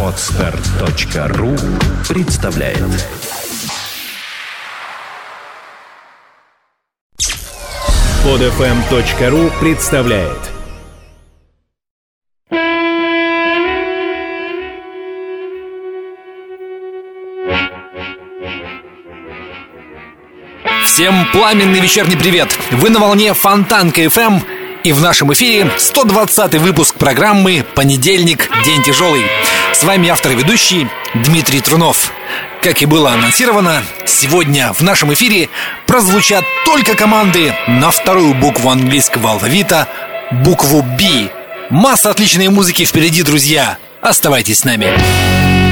Отстар.ру представляет. Подфм.ру представляет. Всем пламенный вечерний привет! Вы на волне Фонтанка FM и в нашем эфире 120 выпуск программы «Понедельник. День тяжелый». С вами автор и ведущий Дмитрий Трунов. Как и было анонсировано, сегодня в нашем эфире прозвучат только команды на вторую букву английского алфавита, букву «Б». Масса отличной музыки впереди, друзья. Оставайтесь с нами.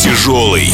Тяжелый.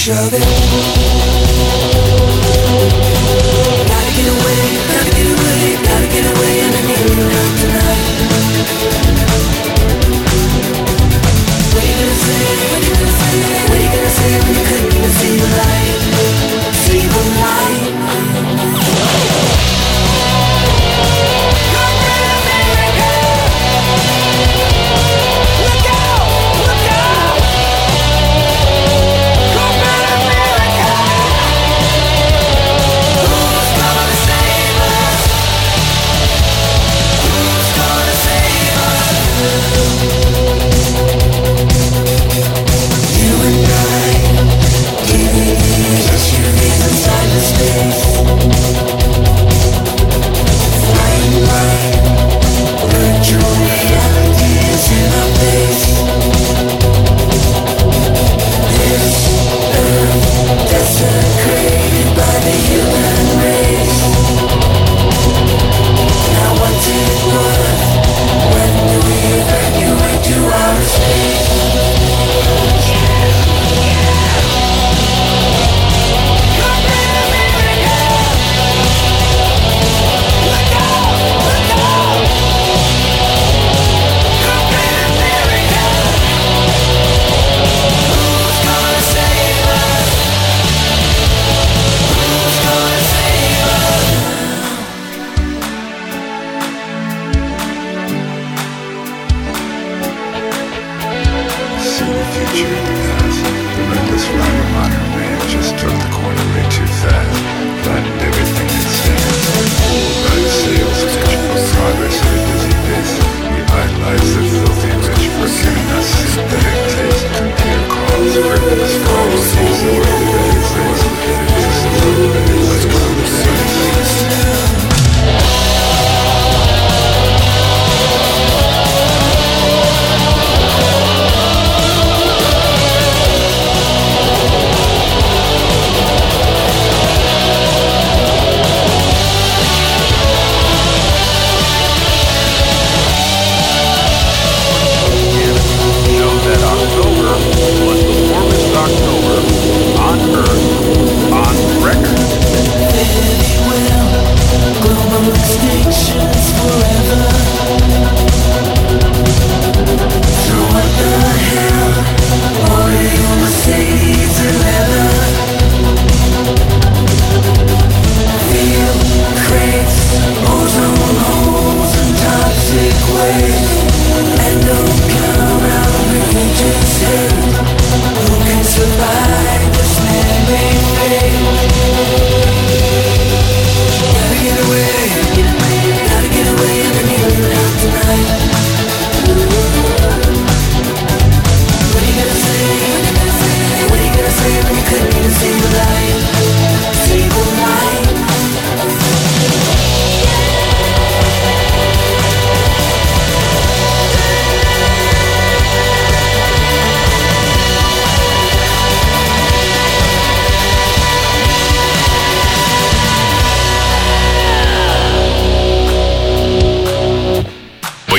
shove it.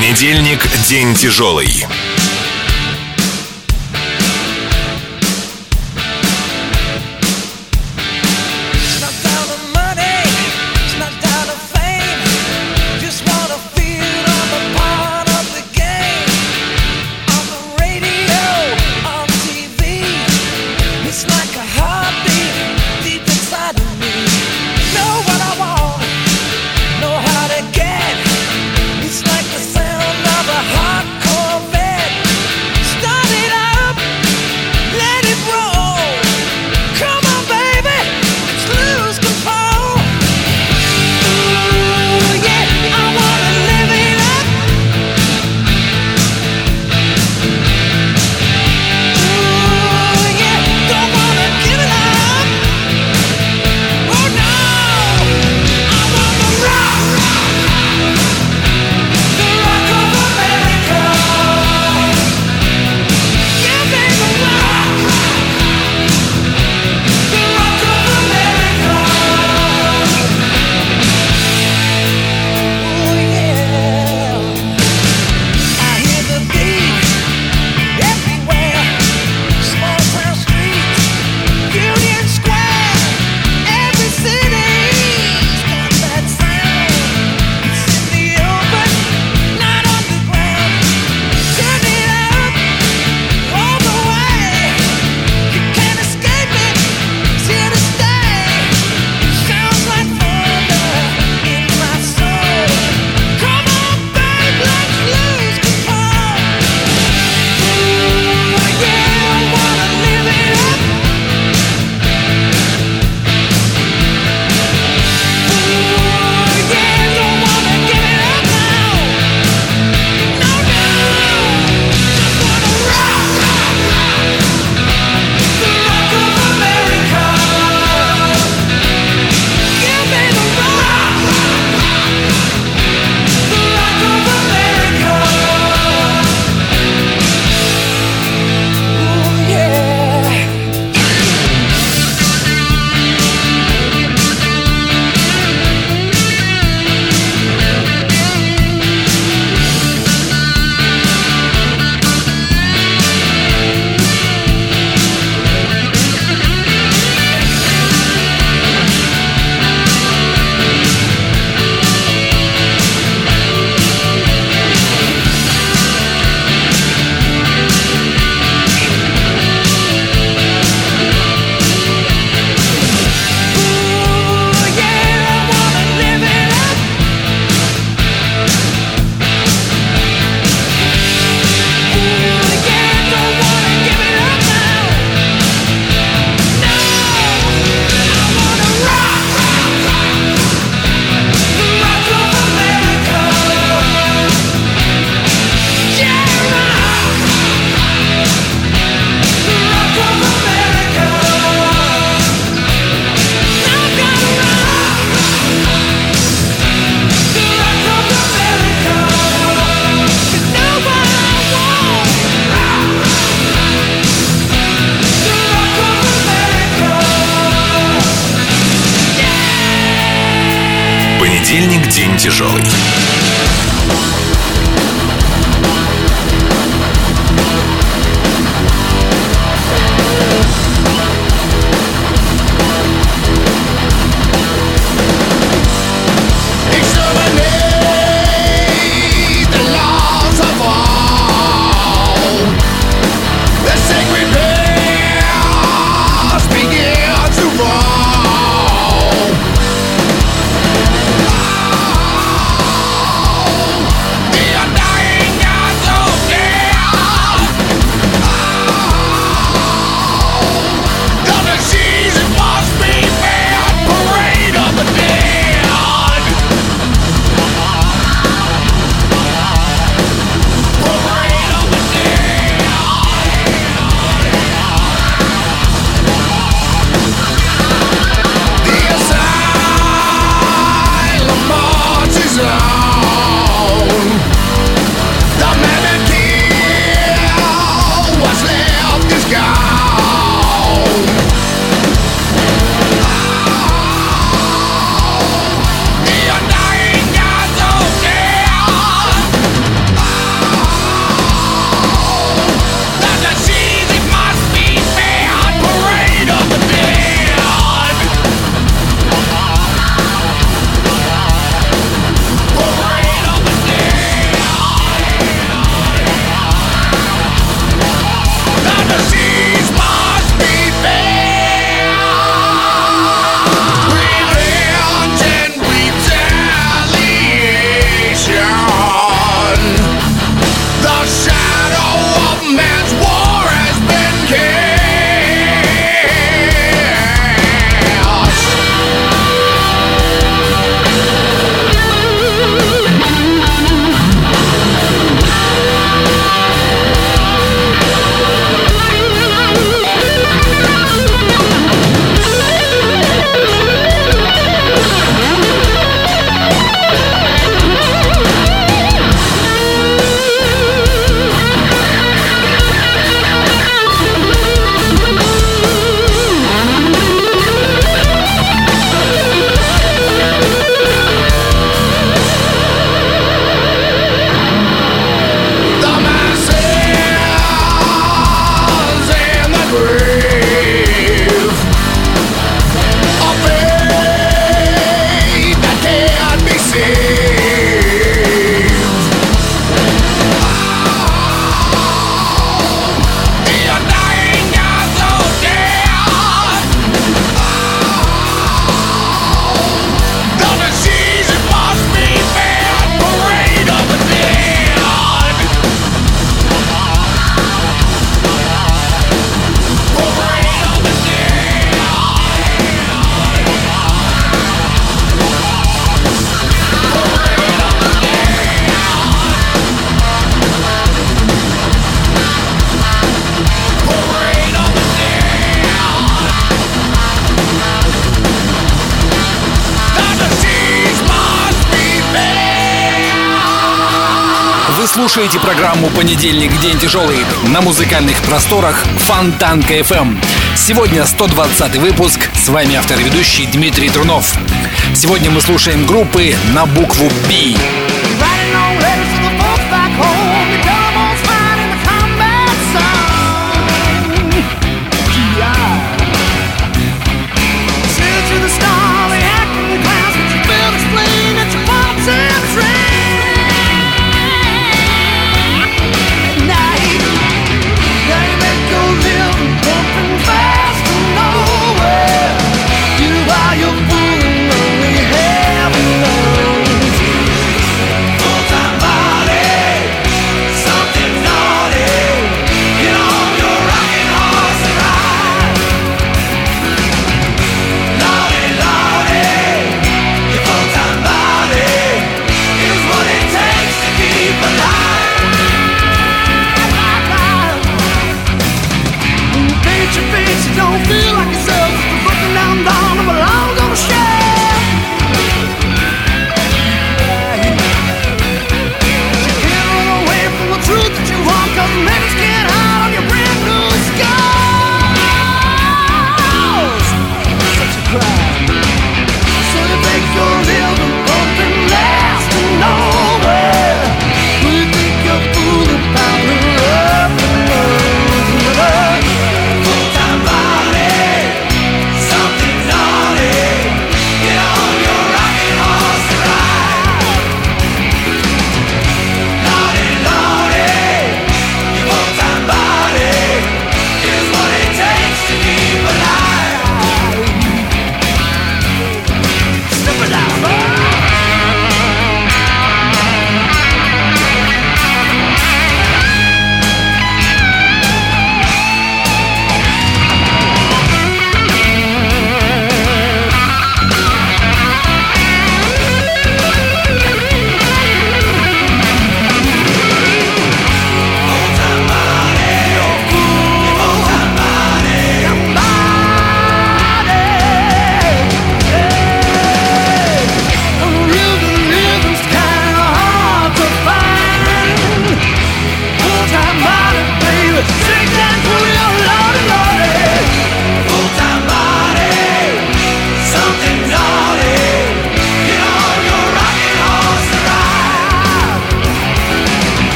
Понедельник – день тяжелый. программу «Понедельник. День тяжелый» на музыкальных просторах Фонтанка FM. Сегодня 120 выпуск. С вами автор и ведущий Дмитрий Трунов. Сегодня мы слушаем группы на букву «Би».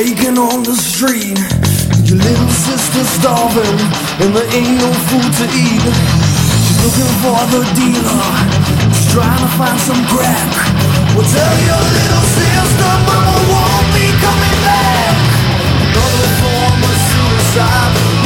Shaking on the street. Your little sister's starving, and there ain't no food to eat. She's looking for the dealer, she's trying to find some crack. Well, tell your little sister, Mama won't be coming back. Another form of suicide.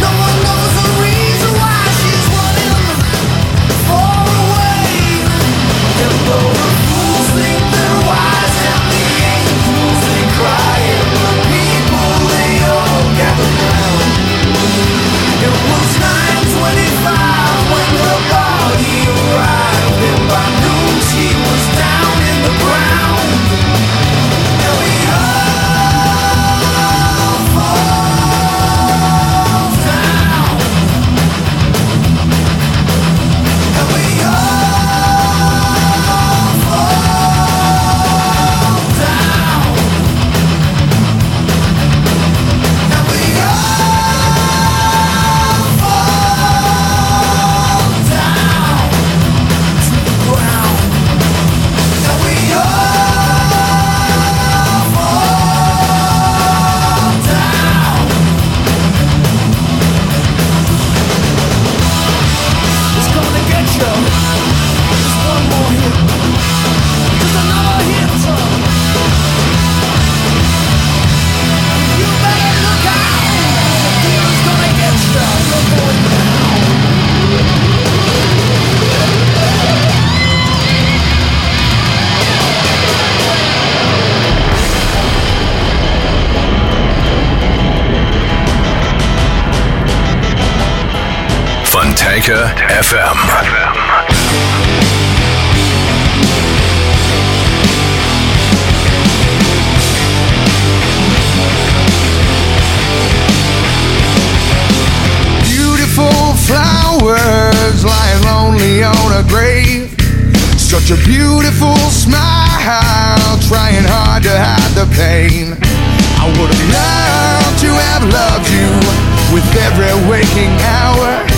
She was down in the ground. Fontanka FM. Beautiful flowers lying lonely on a grave. Such a beautiful smile, trying hard to hide the pain. I would have loved to have loved you with every waking hour.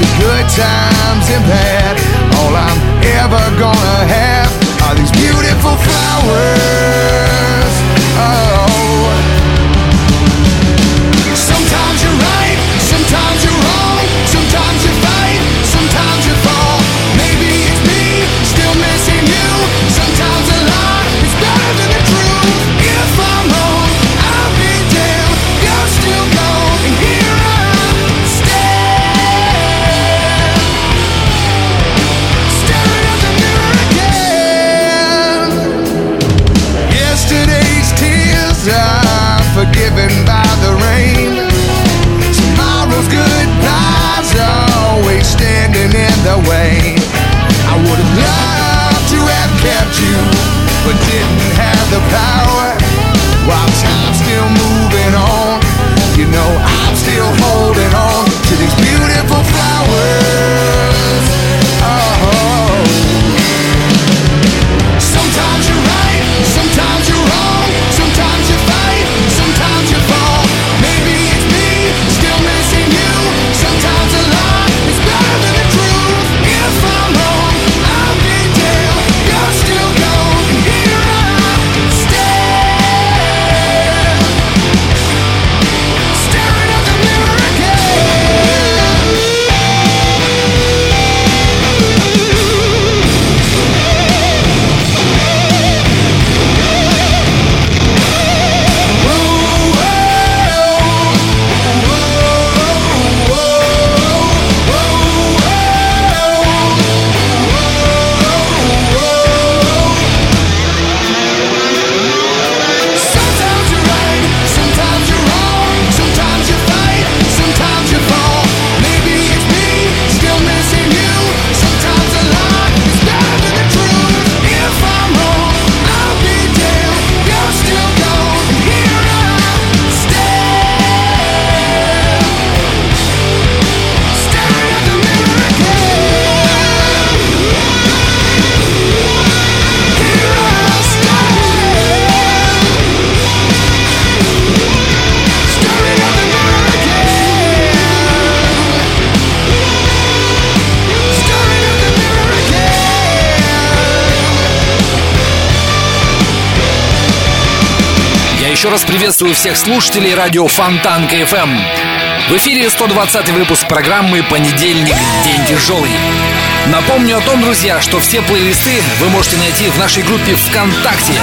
The good times and bad, all I'm ever gonna have are these beautiful flowers. Oh. The way. I would have loved to have kept you, but didn't have the power. While time's still moving on, you know I'm still holding on to these beautiful flowers. Приветствую всех слушателей радио Фонтан КФМ. В эфире 120 выпуск программы «Понедельник. День тяжелый». Напомню о том, друзья, что все плейлисты вы можете найти в нашей группе ВКонтакте.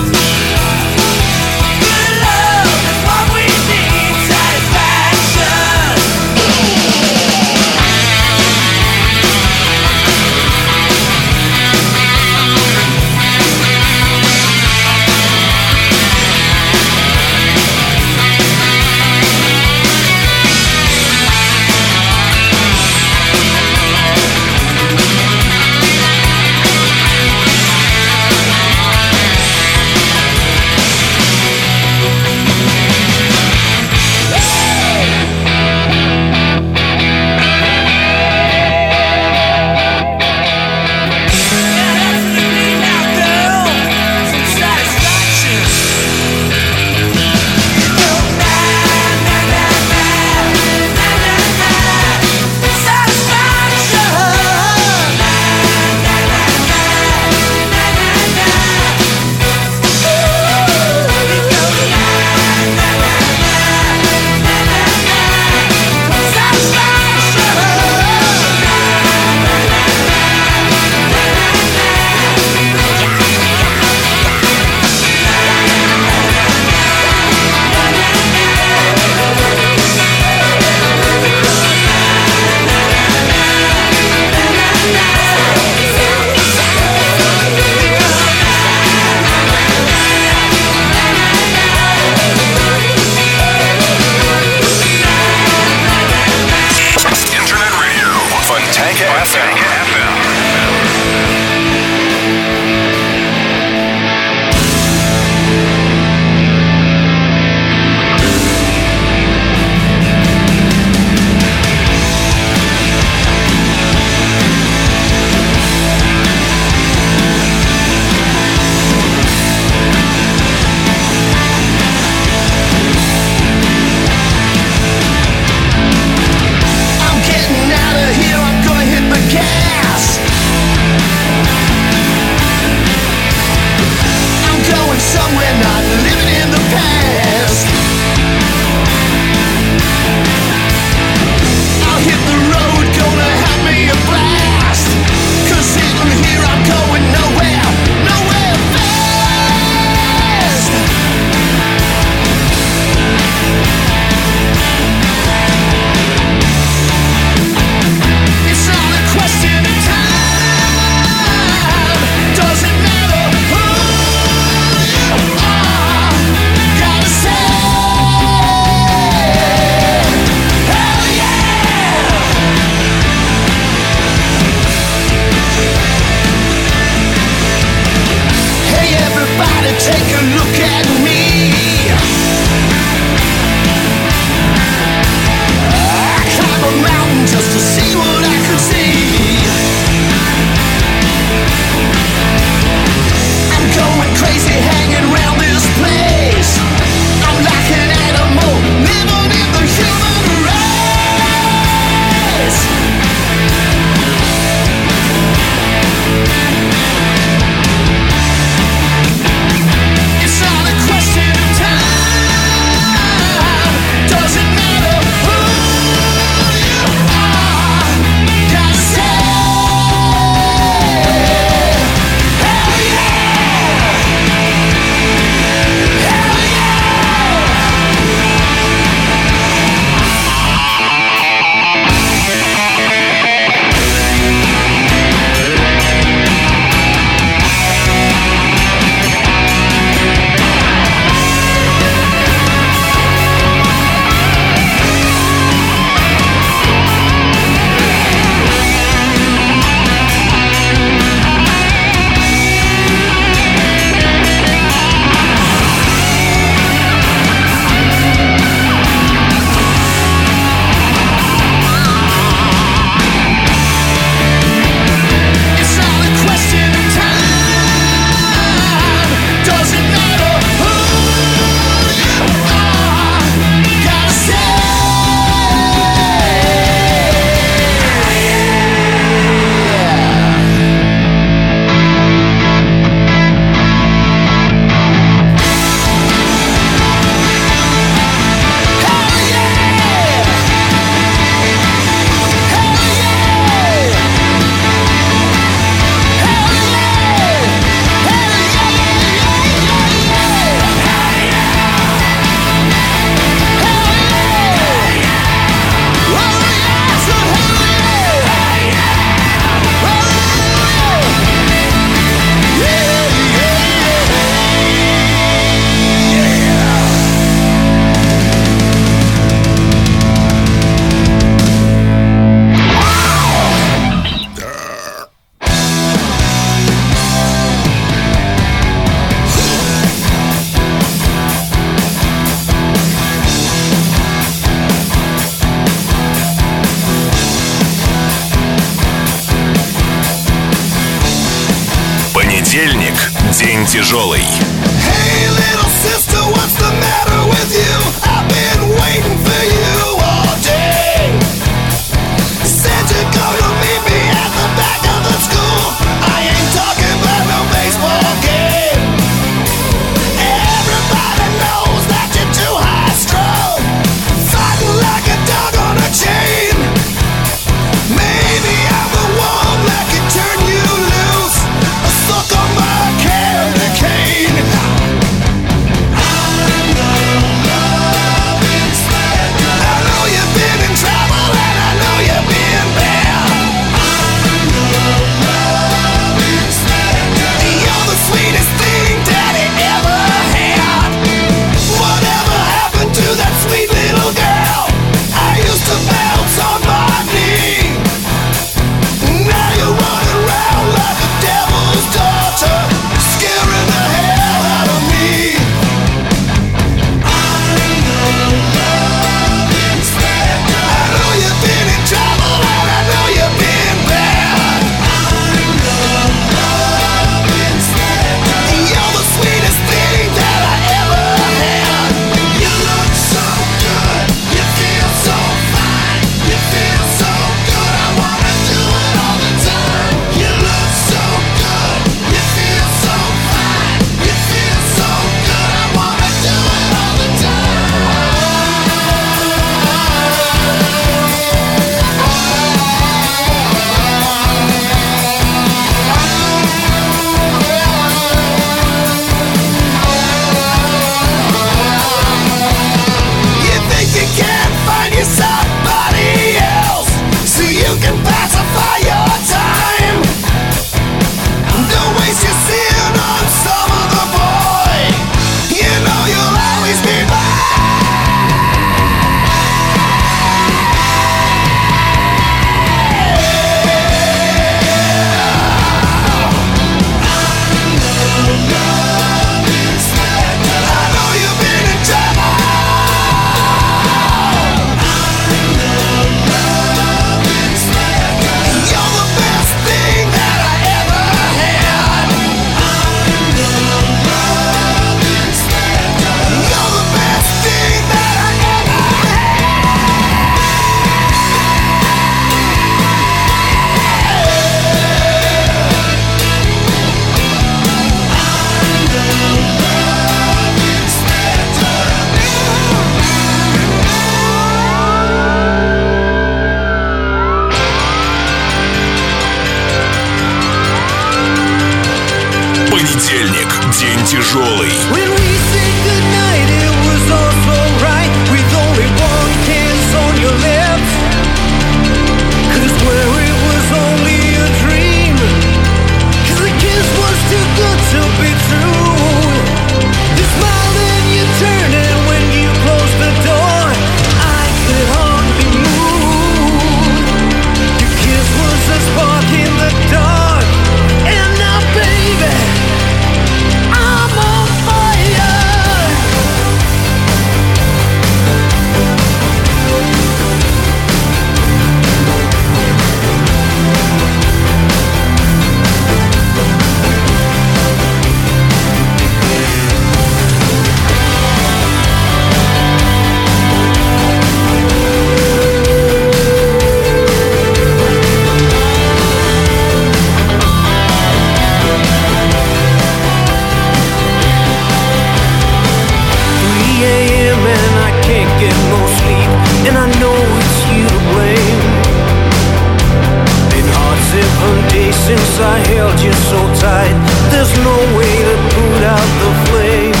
since I held you so tight. There's no way to put out the flame.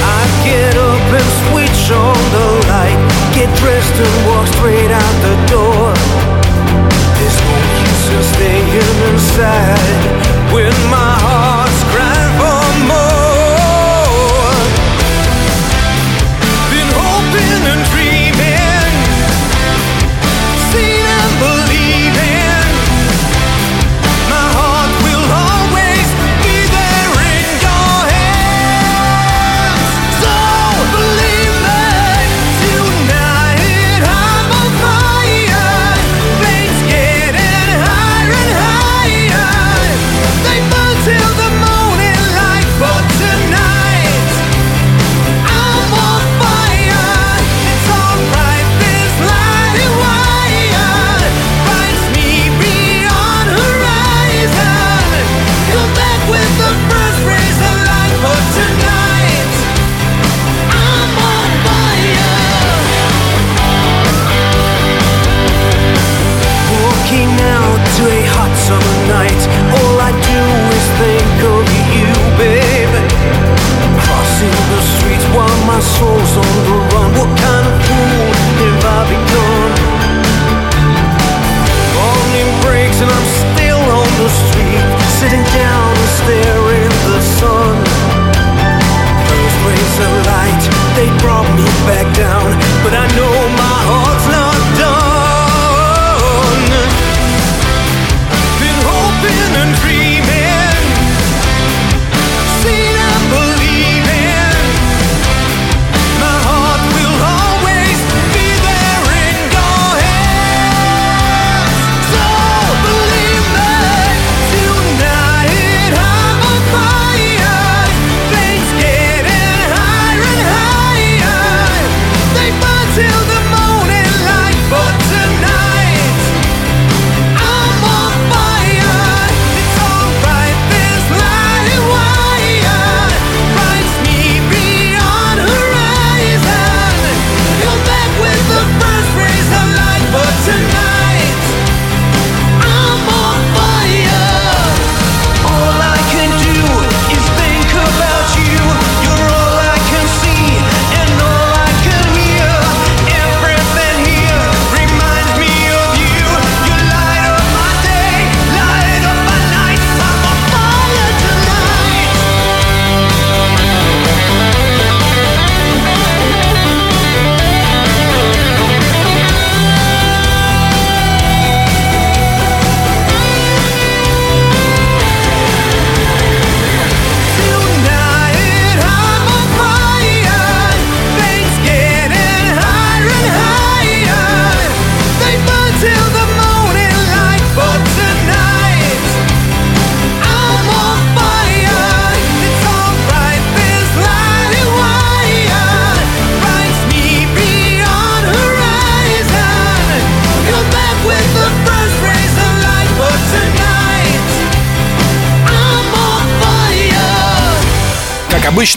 I get up and switch on the light, get dressed and walk straight out the door. There's no use in staying inside.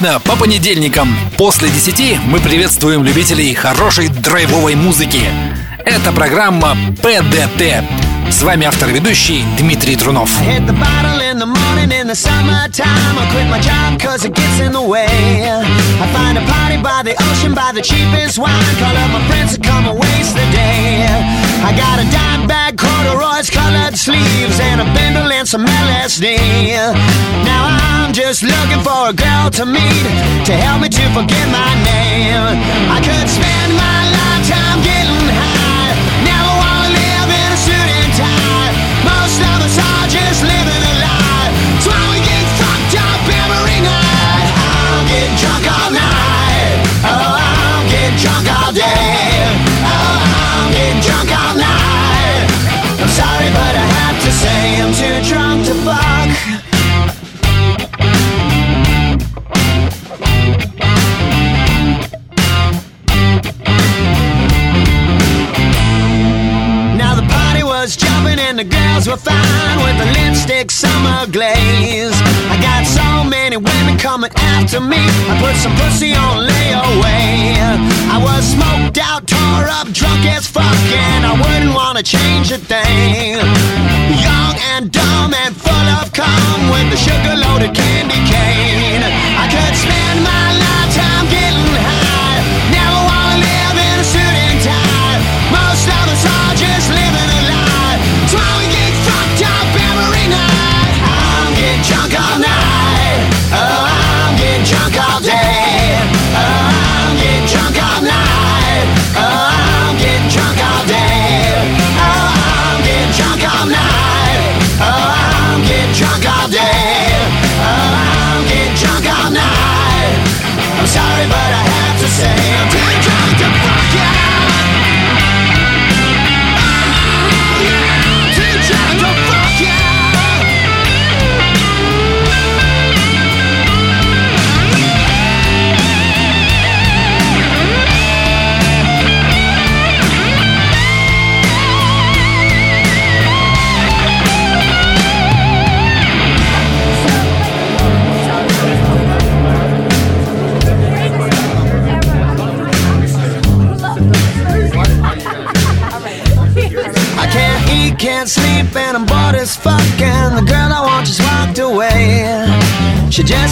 обычно, по понедельникам после 10 мы приветствуем любителей хорошей драйвовой музыки. Это программа «ПДТ». С вами автор ведущий Дмитрий Трунов. I I got a dime bag, corduroys, colored sleeves, and a bindle and some LSD. Now I'm just looking for a girl to meet to help me to forget my name. I could spend my lifetime getting high. Never wanna live in a suit and tie. Most of us are just living a lie. That's why we get fucked up every night. I'll get drunk all night. to try and the girls were fine with the lipstick summer glaze. I got so many women coming after me. I put some pussy on layaway. I was smoked out, tore up, drunk as fuck, and I wouldn't wanna change a thing. Young and dumb and full of cum with the sugar-loaded candy cane. I could spend my lifetime. She just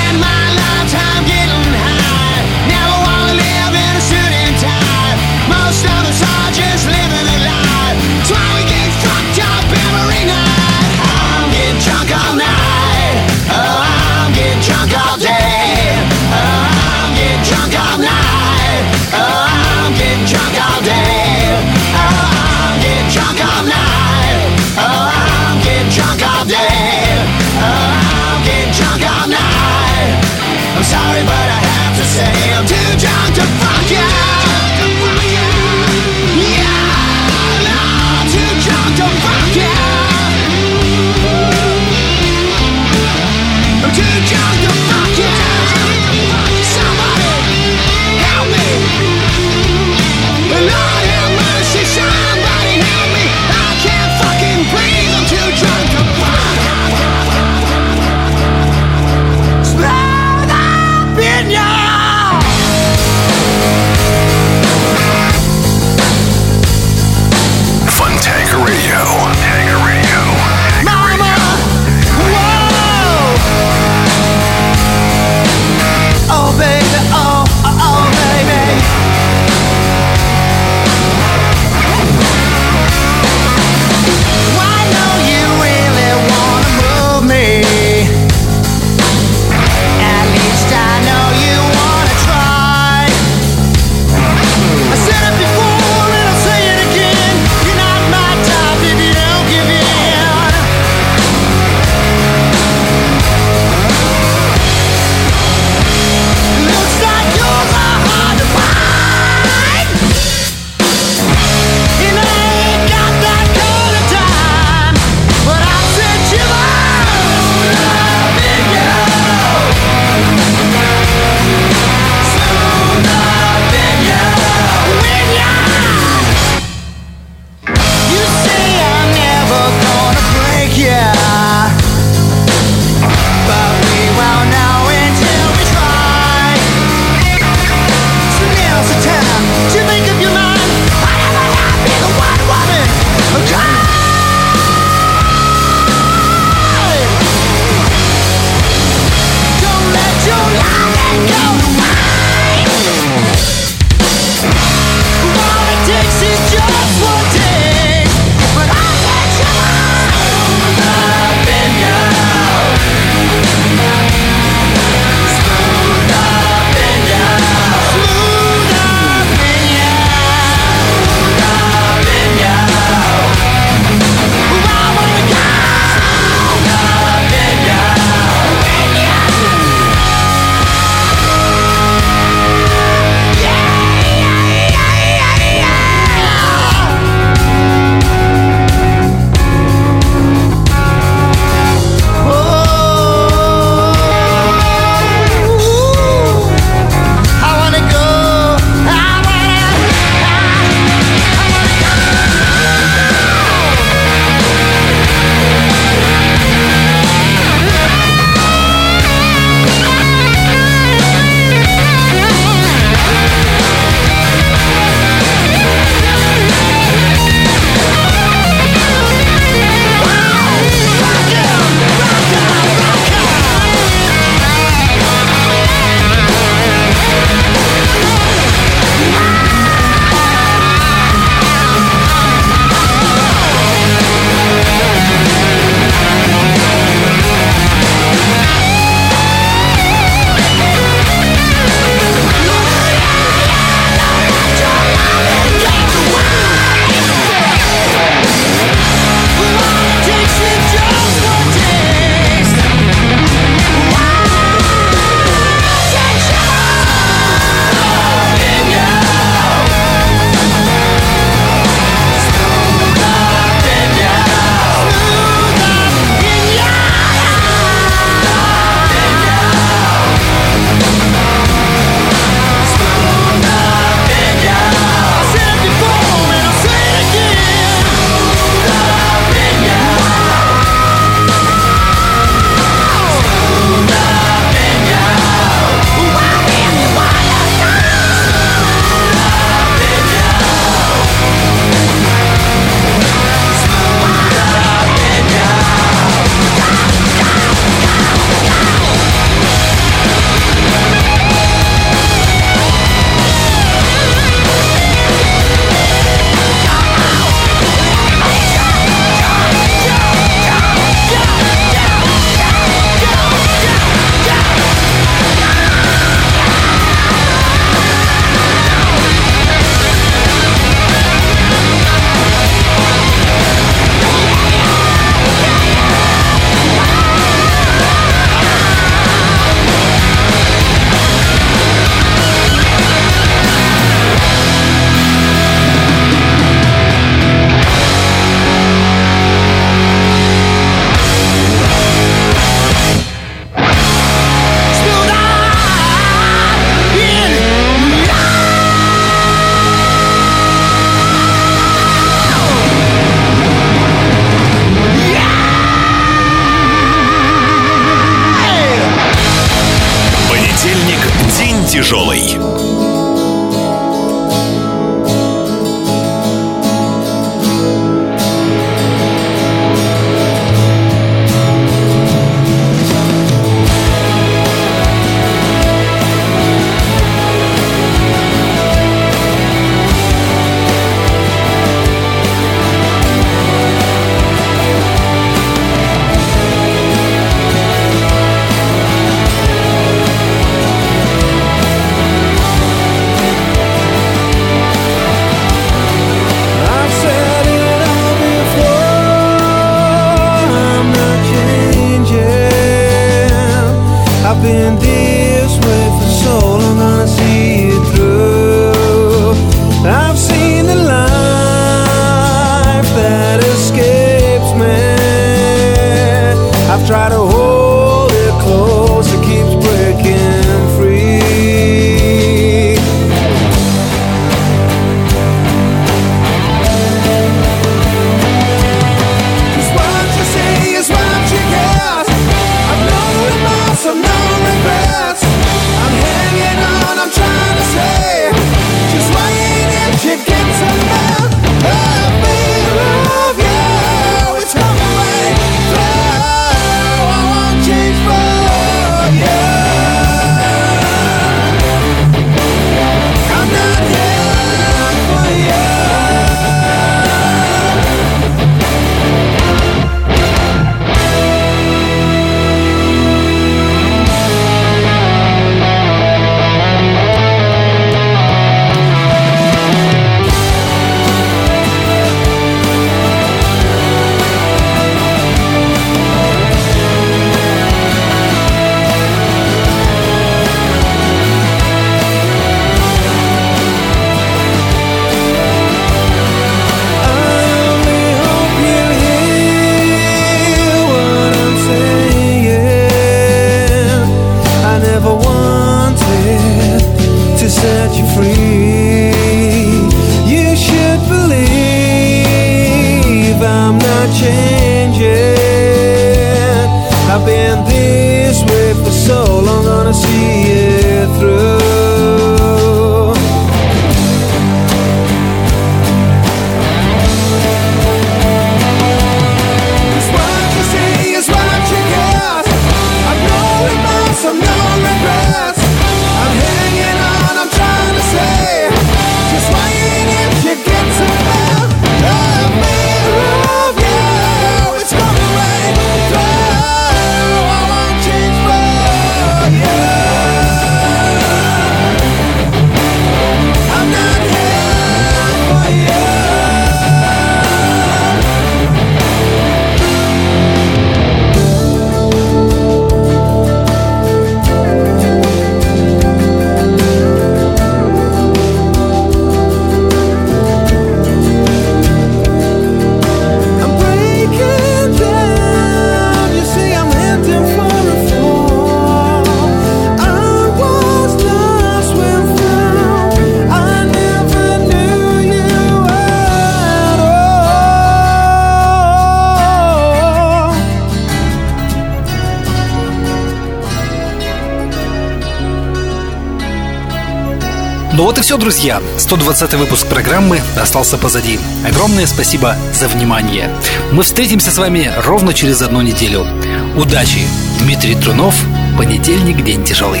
Друзья, 120 выпуск программы остался позади. Огромное спасибо за внимание. Мы встретимся с вами ровно через одну неделю. Удачи! Дмитрий Трунов. Понедельник, день тяжелый.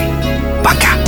Пока!